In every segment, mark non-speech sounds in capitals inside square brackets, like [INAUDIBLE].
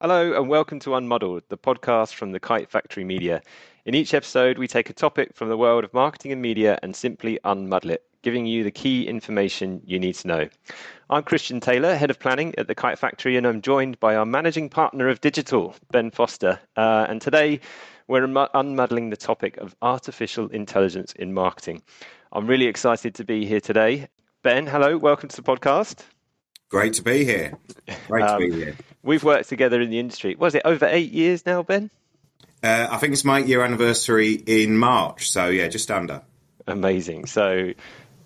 Hello, and welcome to Unmuddled, the podcast from the Kite Factory Media. In each episode, we take a topic from the world of marketing and media and simply unmuddle it, giving you the key information you need to know. I'm Christian Taylor, Head of Planning at the Kite Factory, and I'm joined by our Managing Partner of Digital, Ben Foster. Uh, and today, we're unmuddling the topic of artificial intelligence in marketing. I'm really excited to be here today. Ben, hello, welcome to the podcast. Great to be here. Great um, to be here. We've worked together in the industry. Was it over eight years now, Ben? Uh, I think it's my year anniversary in March. So yeah, just under. Amazing. So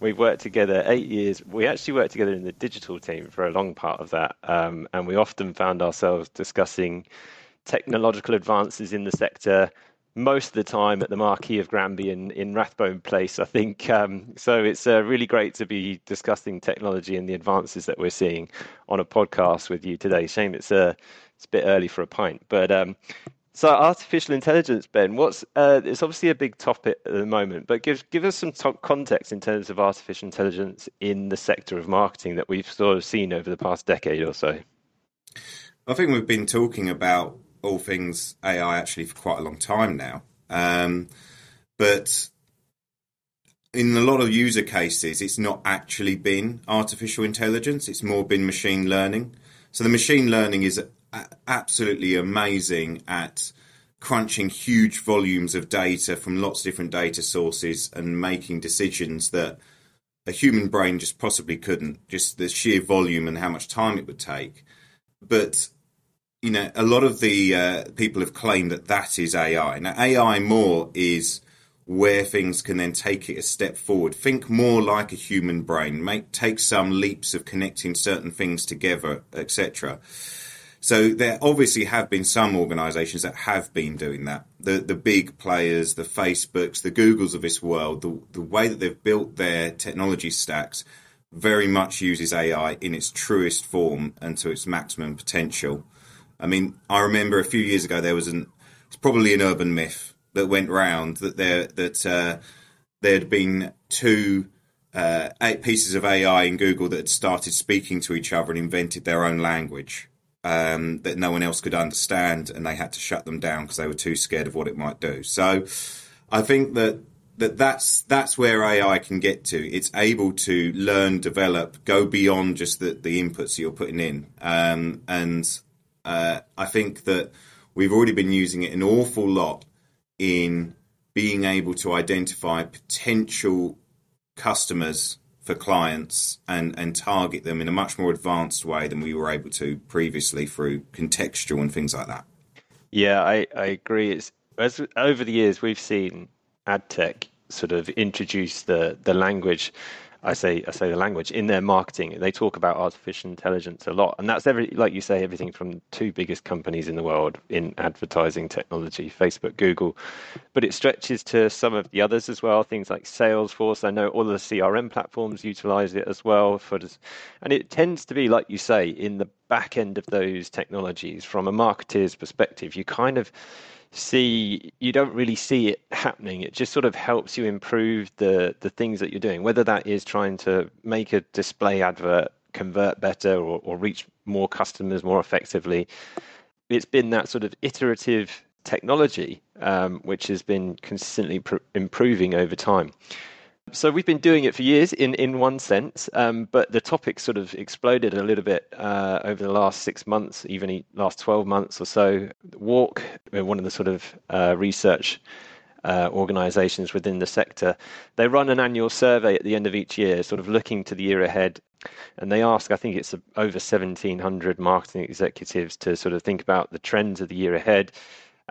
we've worked together eight years. We actually worked together in the digital team for a long part of that, um, and we often found ourselves discussing technological advances in the sector, most of the time at the Marquis of Granby in, in Rathbone Place, I think. Um, so it's uh, really great to be discussing technology and the advances that we're seeing on a podcast with you today. Shame it's a, uh, it's a bit early for a pint, but um, so artificial intelligence, Ben, what's uh, it's obviously a big topic at the moment, but give give us some top context in terms of artificial intelligence in the sector of marketing that we've sort of seen over the past decade or so. I think we've been talking about all things AI actually for quite a long time now. Um, but in a lot of user cases, it's not actually been artificial intelligence, it's more been machine learning. So the machine learning is absolutely amazing at crunching huge volumes of data from lots of different data sources and making decisions that a human brain just possibly couldn't, just the sheer volume and how much time it would take. But you know, a lot of the uh, people have claimed that that is AI. Now, AI more is where things can then take it a step forward. Think more like a human brain. Make take some leaps of connecting certain things together, etc. So there obviously have been some organisations that have been doing that. The the big players, the Facebooks, the Googles of this world, the the way that they've built their technology stacks very much uses AI in its truest form and to its maximum potential. I mean, I remember a few years ago there was an it's probably an urban myth that went round that there that uh, there had been two uh, eight pieces of AI in Google that had started speaking to each other and invented their own language um, that no one else could understand, and they had to shut them down because they were too scared of what it might do. So, I think that that that's that's where AI can get to. It's able to learn, develop, go beyond just the, the inputs you're putting in, um, and uh, I think that we've already been using it an awful lot in being able to identify potential customers for clients and, and target them in a much more advanced way than we were able to previously through contextual and things like that. Yeah, I, I agree. It's as over the years we've seen ad tech sort of introduce the the language I say I say the language in their marketing. They talk about artificial intelligence a lot, and that's every like you say everything from two biggest companies in the world in advertising technology, Facebook, Google, but it stretches to some of the others as well. Things like Salesforce. I know all the CRM platforms utilize it as well for, and it tends to be like you say in the back end of those technologies from a marketer's perspective. You kind of see you don't really see it happening. It just sort of helps you improve the the things that you're doing. Whether that is trying to make a display advert convert better or, or reach more customers more effectively it's been that sort of iterative technology um, which has been consistently pr- improving over time so we've been doing it for years in, in one sense, um, but the topic sort of exploded a little bit uh, over the last six months, even last 12 months or so. WARC, uh, one of the sort of uh, research uh, organizations within the sector, they run an annual survey at the end of each year, sort of looking to the year ahead. And they ask, I think it's over 1,700 marketing executives to sort of think about the trends of the year ahead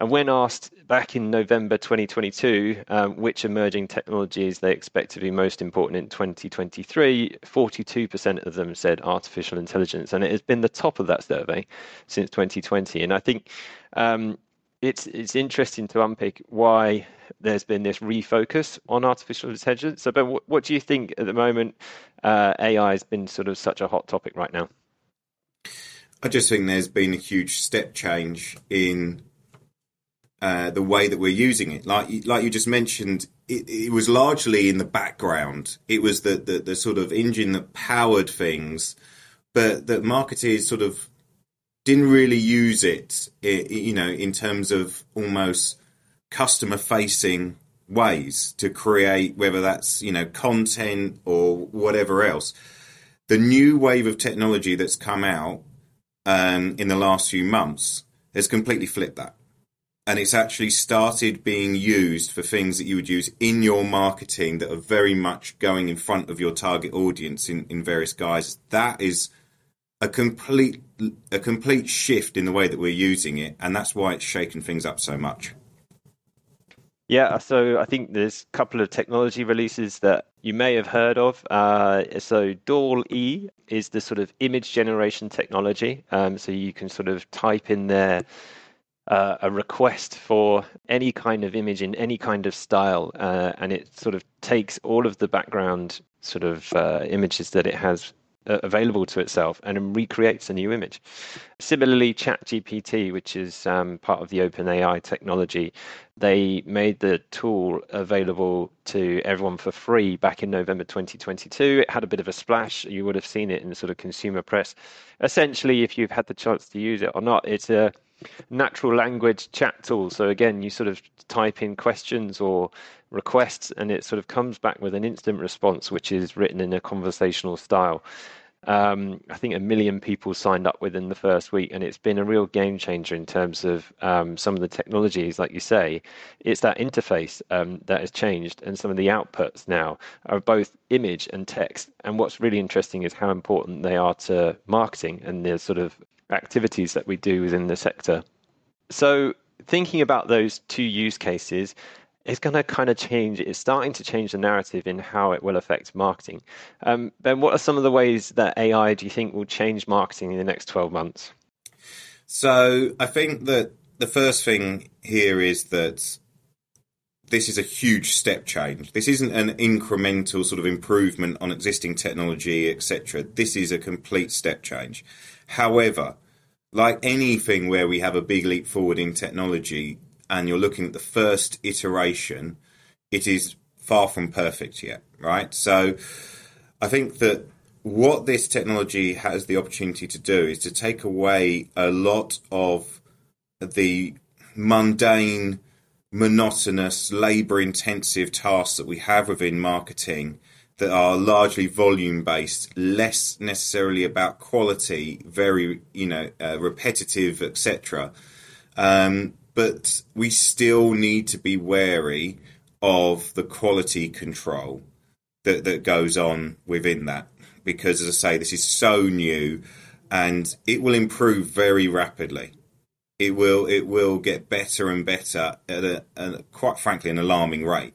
and when asked back in November 2022 um, which emerging technologies they expect to be most important in 2023, 42% of them said artificial intelligence. And it has been the top of that survey since 2020. And I think um, it's it's interesting to unpick why there's been this refocus on artificial intelligence. So, but what, what do you think at the moment uh, AI has been sort of such a hot topic right now? I just think there's been a huge step change in uh, the way that we're using it. Like like you just mentioned, it, it was largely in the background. It was the, the, the sort of engine that powered things, but that marketers sort of didn't really use it, you know, in terms of almost customer facing ways to create, whether that's, you know, content or whatever else. The new wave of technology that's come out um, in the last few months has completely flipped that. And it's actually started being used for things that you would use in your marketing that are very much going in front of your target audience in, in various guises. That is a complete a complete shift in the way that we're using it, and that's why it's shaken things up so much. Yeah, so I think there's a couple of technology releases that you may have heard of. Uh, so DALL E is the sort of image generation technology. Um, so you can sort of type in there uh, a request for any kind of image in any kind of style, uh, and it sort of takes all of the background sort of uh, images that it has uh, available to itself and recreates a new image. Similarly, ChatGPT, which is um, part of the OpenAI technology, they made the tool available to everyone for free back in November 2022. It had a bit of a splash. You would have seen it in the sort of consumer press. Essentially, if you've had the chance to use it or not, it's a natural language chat tool. So again, you sort of type in questions or requests, and it sort of comes back with an instant response, which is written in a conversational style. Um, I think a million people signed up within the first week, and it's been a real game changer in terms of um, some of the technologies, like you say. It's that interface um, that has changed, and some of the outputs now are both image and text. And what's really interesting is how important they are to marketing and the sort of activities that we do within the sector. So, thinking about those two use cases, it's going to kind of change. It's starting to change the narrative in how it will affect marketing. Um, ben, what are some of the ways that AI do you think will change marketing in the next 12 months? So I think that the first thing here is that this is a huge step change. This isn't an incremental sort of improvement on existing technology, etc. This is a complete step change. However, like anything where we have a big leap forward in technology, and you're looking at the first iteration, it is far from perfect yet, right? So I think that what this technology has the opportunity to do is to take away a lot of the mundane, monotonous, labor intensive tasks that we have within marketing that are largely volume based, less necessarily about quality, very, you know, uh, repetitive, etc. Um, but we still need to be wary of the quality control that, that goes on within that. Because, as I say, this is so new and it will improve very rapidly. It will it will get better and better at a, a quite frankly an alarming rate.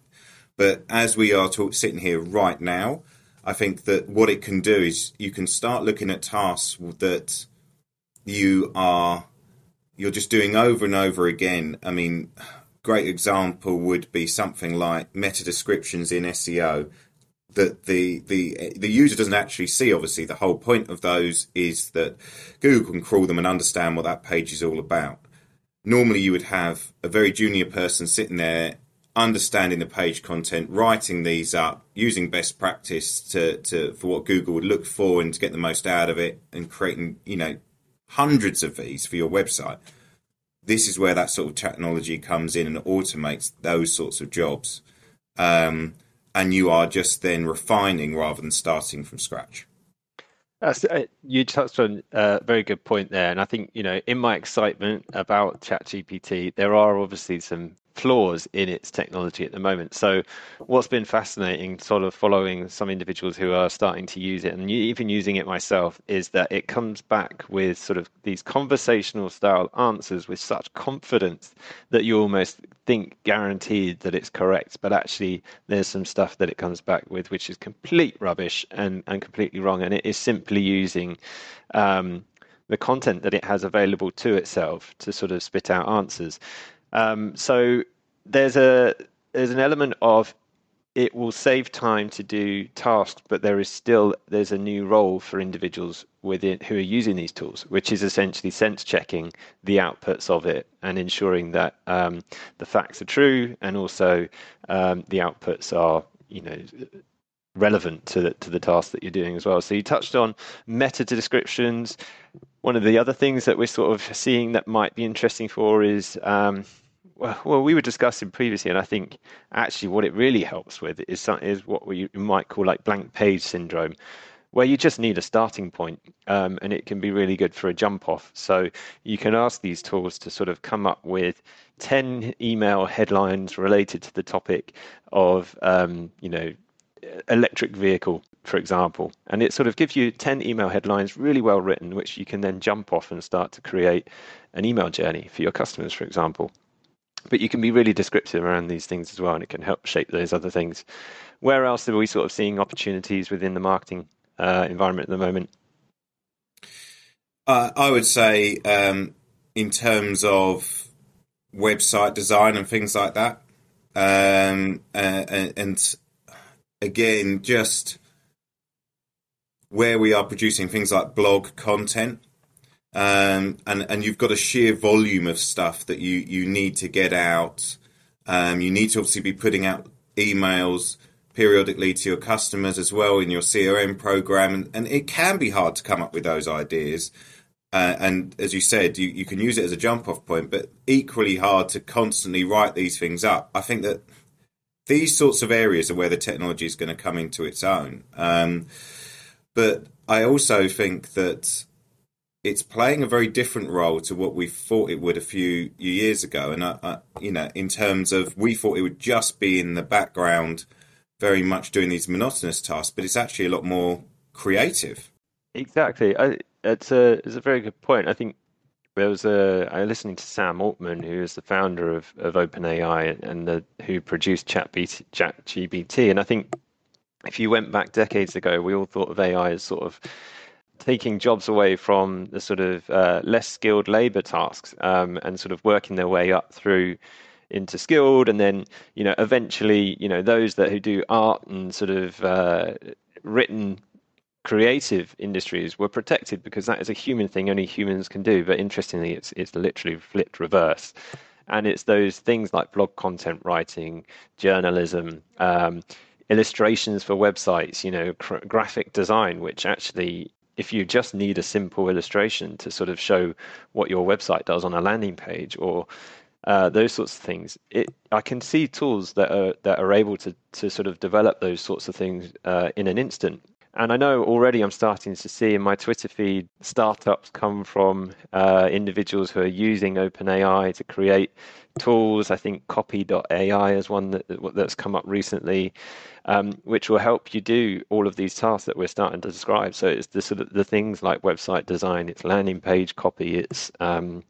But as we are talk, sitting here right now, I think that what it can do is you can start looking at tasks that you are you're just doing over and over again. I mean, great example would be something like meta descriptions in SEO that the the the user doesn't actually see. Obviously, the whole point of those is that Google can crawl them and understand what that page is all about. Normally, you would have a very junior person sitting there understanding the page content, writing these up, using best practice to, to for what Google would look for and to get the most out of it, and creating you know hundreds of these for your website. This is where that sort of technology comes in and automates those sorts of jobs. Um, and you are just then refining rather than starting from scratch. Uh, you touched on a very good point there, and I think you know, in my excitement about ChatGPT, there are obviously some flaws in its technology at the moment. So, what's been fascinating, sort of following some individuals who are starting to use it and even using it myself, is that it comes back with sort of these conversational style answers with such confidence that you almost think guaranteed that it's correct. But actually, there's some stuff that it comes back with which is complete rubbish and, and completely wrong. And it is simply using. Um, the content that it has available to itself to sort of spit out answers. Um, so there's a there's an element of it will save time to do tasks, but there is still there's a new role for individuals within who are using these tools, which is essentially sense checking the outputs of it and ensuring that um, the facts are true and also um, the outputs are you know relevant to the, to the task that you're doing as well. So you touched on meta descriptions one of the other things that we're sort of seeing that might be interesting for is um, well, we were discussing previously, and I think actually what it really helps with is is what we might call like blank page syndrome, where you just need a starting point, um, and it can be really good for a jump off. So you can ask these tools to sort of come up with ten email headlines related to the topic of um, you know electric vehicle, for example, and it sort of gives you ten email headlines really well written, which you can then jump off and start to create an email journey for your customers, for example but you can be really descriptive around these things as well, and it can help shape those other things. Where else are we sort of seeing opportunities within the marketing uh, environment at the moment? Uh, I would say, um, in terms of website design and things like that, um, uh, and again, just where we are producing things like blog content um, and and you've got a sheer volume of stuff that you you need to get out. Um, you need to obviously be putting out emails periodically to your customers as well in your CRM program, and, and it can be hard to come up with those ideas. Uh, and as you said, you, you can use it as a jump off point, but equally hard to constantly write these things up. I think that these sorts of areas are where the technology is going to come into its own. Um, but I also think that it's playing a very different role to what we thought it would a few years ago. And, I, I, you know, in terms of we thought it would just be in the background, very much doing these monotonous tasks, but it's actually a lot more creative. Exactly. I, it's a it's a very good point. I think there was a I was listening to Sam Altman, who is the founder of, of OpenAI and the, who produced ChatGPT, and I think if you went back decades ago, we all thought of AI as sort of taking jobs away from the sort of uh, less skilled labor tasks um, and sort of working their way up through into skilled. And then you know eventually you know those that who do art and sort of uh, written creative industries were protected because that is a human thing only humans can do but interestingly it's it's literally flipped reverse and it's those things like blog content writing journalism um, illustrations for websites you know cr- graphic design which actually if you just need a simple illustration to sort of show what your website does on a landing page or uh, those sorts of things, it I can see tools that are that are able to to sort of develop those sorts of things uh, in an instant. And I know already I'm starting to see in my Twitter feed startups come from uh, individuals who are using OpenAI to create tools. I think Copy.ai is one that, that's come up recently, um, which will help you do all of these tasks that we're starting to describe. So it's the sort of the things like website design, it's landing page copy, it's um,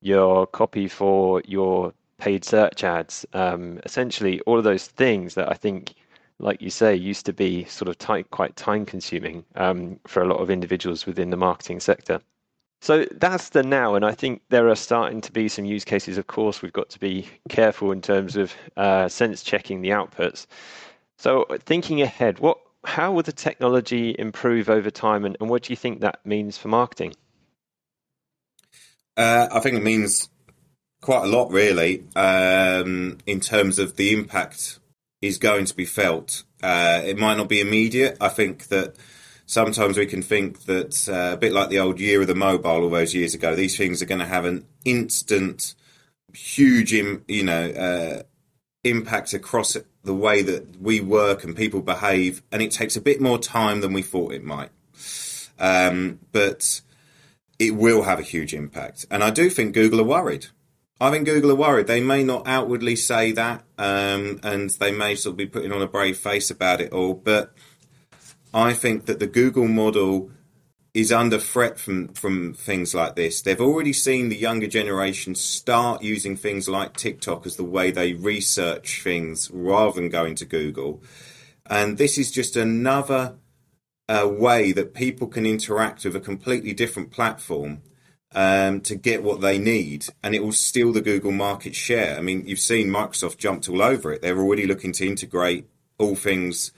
your copy for your paid search ads. Um, essentially, all of those things that I think like you say, used to be sort of time, quite time consuming um, for a lot of individuals within the marketing sector. So that's the now, and I think there are starting to be some use cases. Of course, we've got to be careful in terms of uh, sense checking the outputs. So thinking ahead, what, how will the technology improve over time, and, and what do you think that means for marketing? Uh, I think it means quite a lot, really, um, in terms of the impact is going to be felt. Uh, it might not be immediate. I think that sometimes we can think that uh, a bit like the old year of the mobile all those years ago, these things are going to have an instant, huge, Im- you know, uh, impact across the way that we work and people behave, and it takes a bit more time than we thought it might. Um, but it will have a huge impact, and I do think Google are worried. I think Google are worried. They may not outwardly say that, um, and they may sort of be putting on a brave face about it all. But I think that the Google model is under threat from from things like this. They've already seen the younger generation start using things like TikTok as the way they research things rather than going to Google, and this is just another uh, way that people can interact with a completely different platform um, to get what they need, and it will steal the Google market share. I mean, you've seen Microsoft jumped all over it. They're already looking to integrate all things,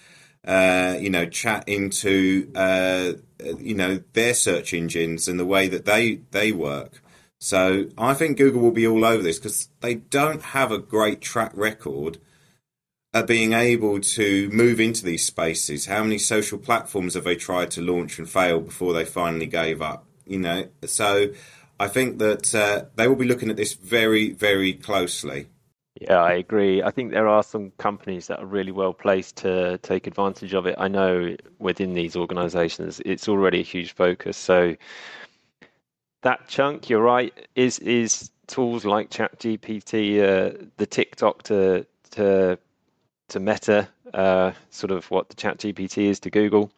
uh, you know, chat into, uh, you know, their search engines and the way that they they work. So I think Google will be all over this because they don't have a great track record at being able to move into these spaces. How many social platforms have they tried to launch and fail before they finally gave up? You know. So I think that uh, they will be looking at this very, very closely. Yeah, I agree. I think there are some companies that are really well placed to take advantage of it. I know within these organizations, it's already a huge focus. So that chunk, you're right, is is tools like ChatGPT, uh, the TikTok to to to Meta, uh, sort of what the ChatGPT is to Google.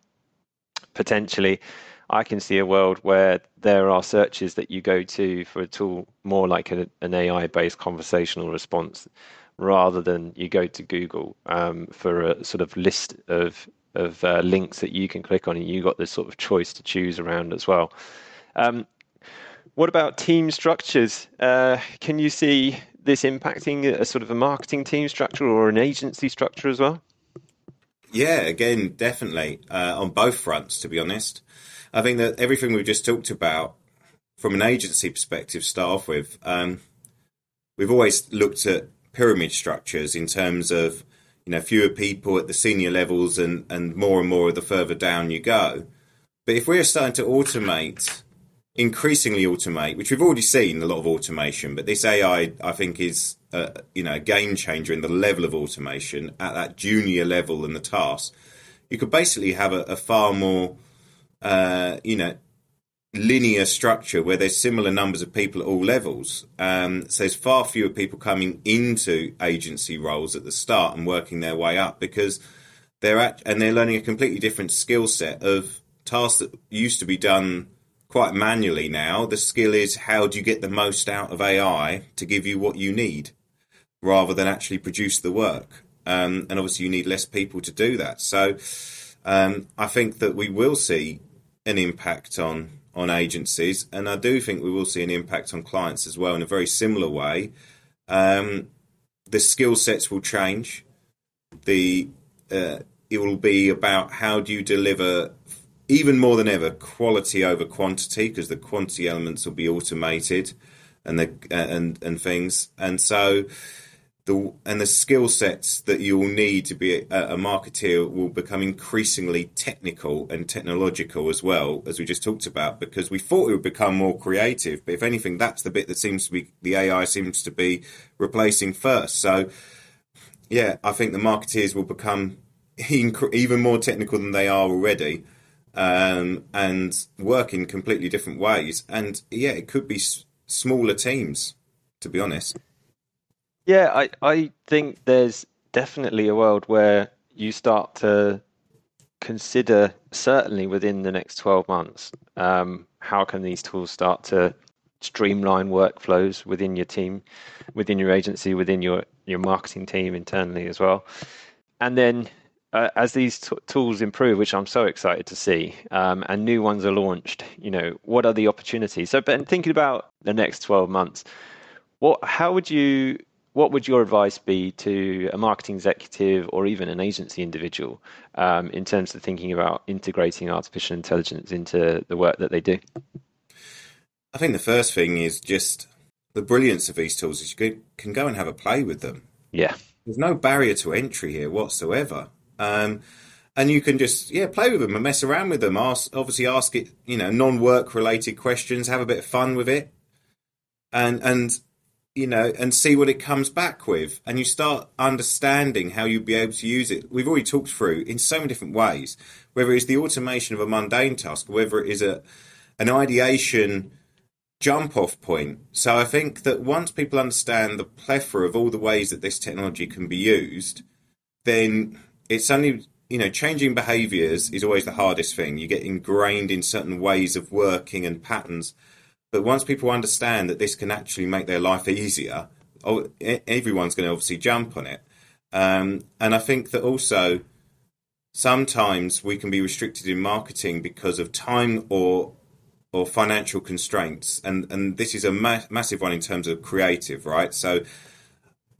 Potentially, I can see a world where there are searches that you go to for a tool more like a, an AI-based conversational response, rather than you go to Google um, for a sort of list of of uh, links that you can click on, and you've got this sort of choice to choose around as well. Um, what about team structures? Uh, can you see this impacting a sort of a marketing team structure or an agency structure as well? Yeah, again, definitely uh, on both fronts. To be honest, I think that everything we've just talked about from an agency perspective, start off with, um, we've always looked at pyramid structures in terms of you know fewer people at the senior levels and and more and more the further down you go. But if we're starting to automate increasingly automate, which we've already seen a lot of automation, but this AI, I think, is a, you know a game changer in the level of automation at that junior level and the task. You could basically have a, a far more, uh, you know, linear structure where there's similar numbers of people at all levels. Um, so there's far fewer people coming into agency roles at the start and working their way up because they're at and they're learning a completely different skill set of tasks that used to be done quite manually now. The skill is how do you get the most out of AI to give you what you need rather than actually produce the work. Um, and obviously, you need less people to do that. So, um, I think that we will see an impact on on agencies, and I do think we will see an impact on clients as well in a very similar way. Um, the skill sets will change. The uh, it will be about how do you deliver even more than ever, quality over quantity because the quantity elements will be automated and the uh, and and things, and so the and the skill sets that you'll need to be a, a, marketeer will become increasingly technical and technological as well as we just talked about because we thought it would become more creative, but if anything, that's the bit that seems to be the AI seems to be replacing first. So yeah, I think the marketeers will become [LAUGHS] even more technical than they are already um, and work in completely different ways. And yeah, it could be s- smaller teams, to be honest. Yeah, I, I think there's definitely a world where you start to consider, certainly within the next 12 months, um, how can these tools start to streamline workflows within your team, within your agency, within your, your marketing team internally as well. And then uh, as these t- tools improve, which I'm so excited to see, um, and new ones are launched, you know, what are the opportunities? So, Ben, thinking about the next 12 months, what, how would you, what would your advice be to a marketing executive or even an agency individual um, in terms of thinking about integrating artificial intelligence into the work that they do? I think the first thing is just the brilliance of these tools is you can go and have a play with them. Yeah. There's no barrier to entry here whatsoever. Um, and you can just yeah play with them and mess around with them. Ask obviously ask it you know non-work related questions, have a bit of fun with it, and and you know and see what it comes back with, and you start understanding how you'll be able to use it. We've already talked through in so many different ways, whether it's the automation of a mundane task, whether it is a an ideation jump off point. So I think that once people understand the plethora of all the ways that this technology can be used, then it's only you know changing behaviors is always the hardest thing you get ingrained in certain ways of working and patterns but once people understand that this can actually make their life easier oh, everyone's going to obviously jump on it. Um, and i think that also sometimes we can be restricted in marketing because of time or or financial constraints. And and this is a ma- massive one in terms of creative right? So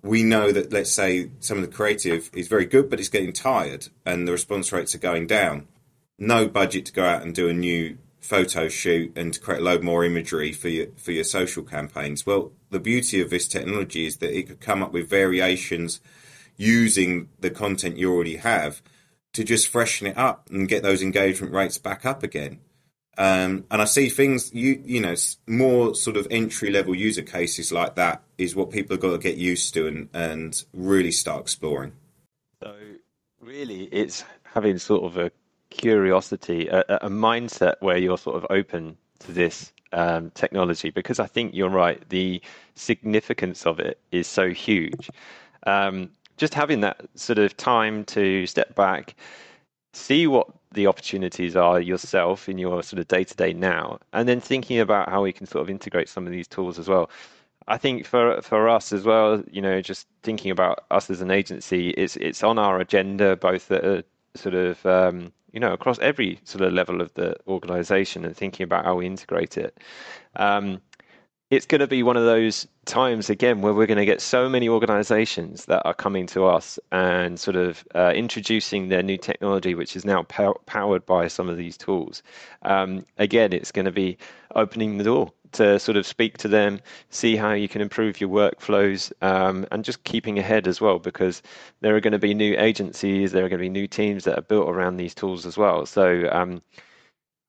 we know that let's say some of the creative is very good but it's getting tired and the response rates are going down. No budget to go out and do a new photo shoot and create a load more imagery for your for your social campaigns well the beauty of this technology is that it could come up with variations using the content you already have to just freshen it up and get those engagement rates back up again Um, and I see things, you you know, more sort of entry level user cases like that is what people have got to get used to and, and really start exploring. So, really, it's having sort of a curiosity, a, a mindset where you're sort of open to this um, technology, because I think you're right. The significance of it is so huge. Um, just having that sort of time to step back, see what the opportunities are yourself in your sort of day to day now, and then thinking about how we can sort of integrate some of these tools as well. I think for for us as well, you know, just thinking about us as an agency, it's it's on our agenda both at a sort of um, you know across every sort of level of the organisation and thinking about how we integrate it. Um, it's going to be one of those times again where we're going to get so many organizations that are coming to us and sort of uh, introducing their new technology, which is now pow- powered by some of these tools. Um, again, it's going to be opening the door to sort of speak to them, see how you can improve your workflows, um, and just keeping ahead as well, because there are going to be new agencies, there are going to be new teams that are built around these tools as well. So, um,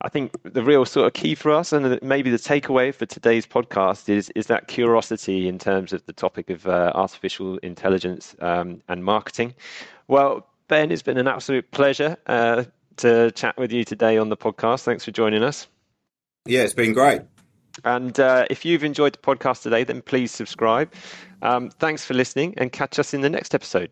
I think the real sort of key for us, and maybe the takeaway for today's podcast, is is that curiosity in terms of the topic of uh, artificial intelligence um, and marketing. Well, Ben, it's been an absolute pleasure uh, to chat with you today on the podcast. Thanks for joining us. Yeah, it's been great. And uh, if you've enjoyed the podcast today, then please subscribe. Um, thanks for listening, and catch us in the next episode.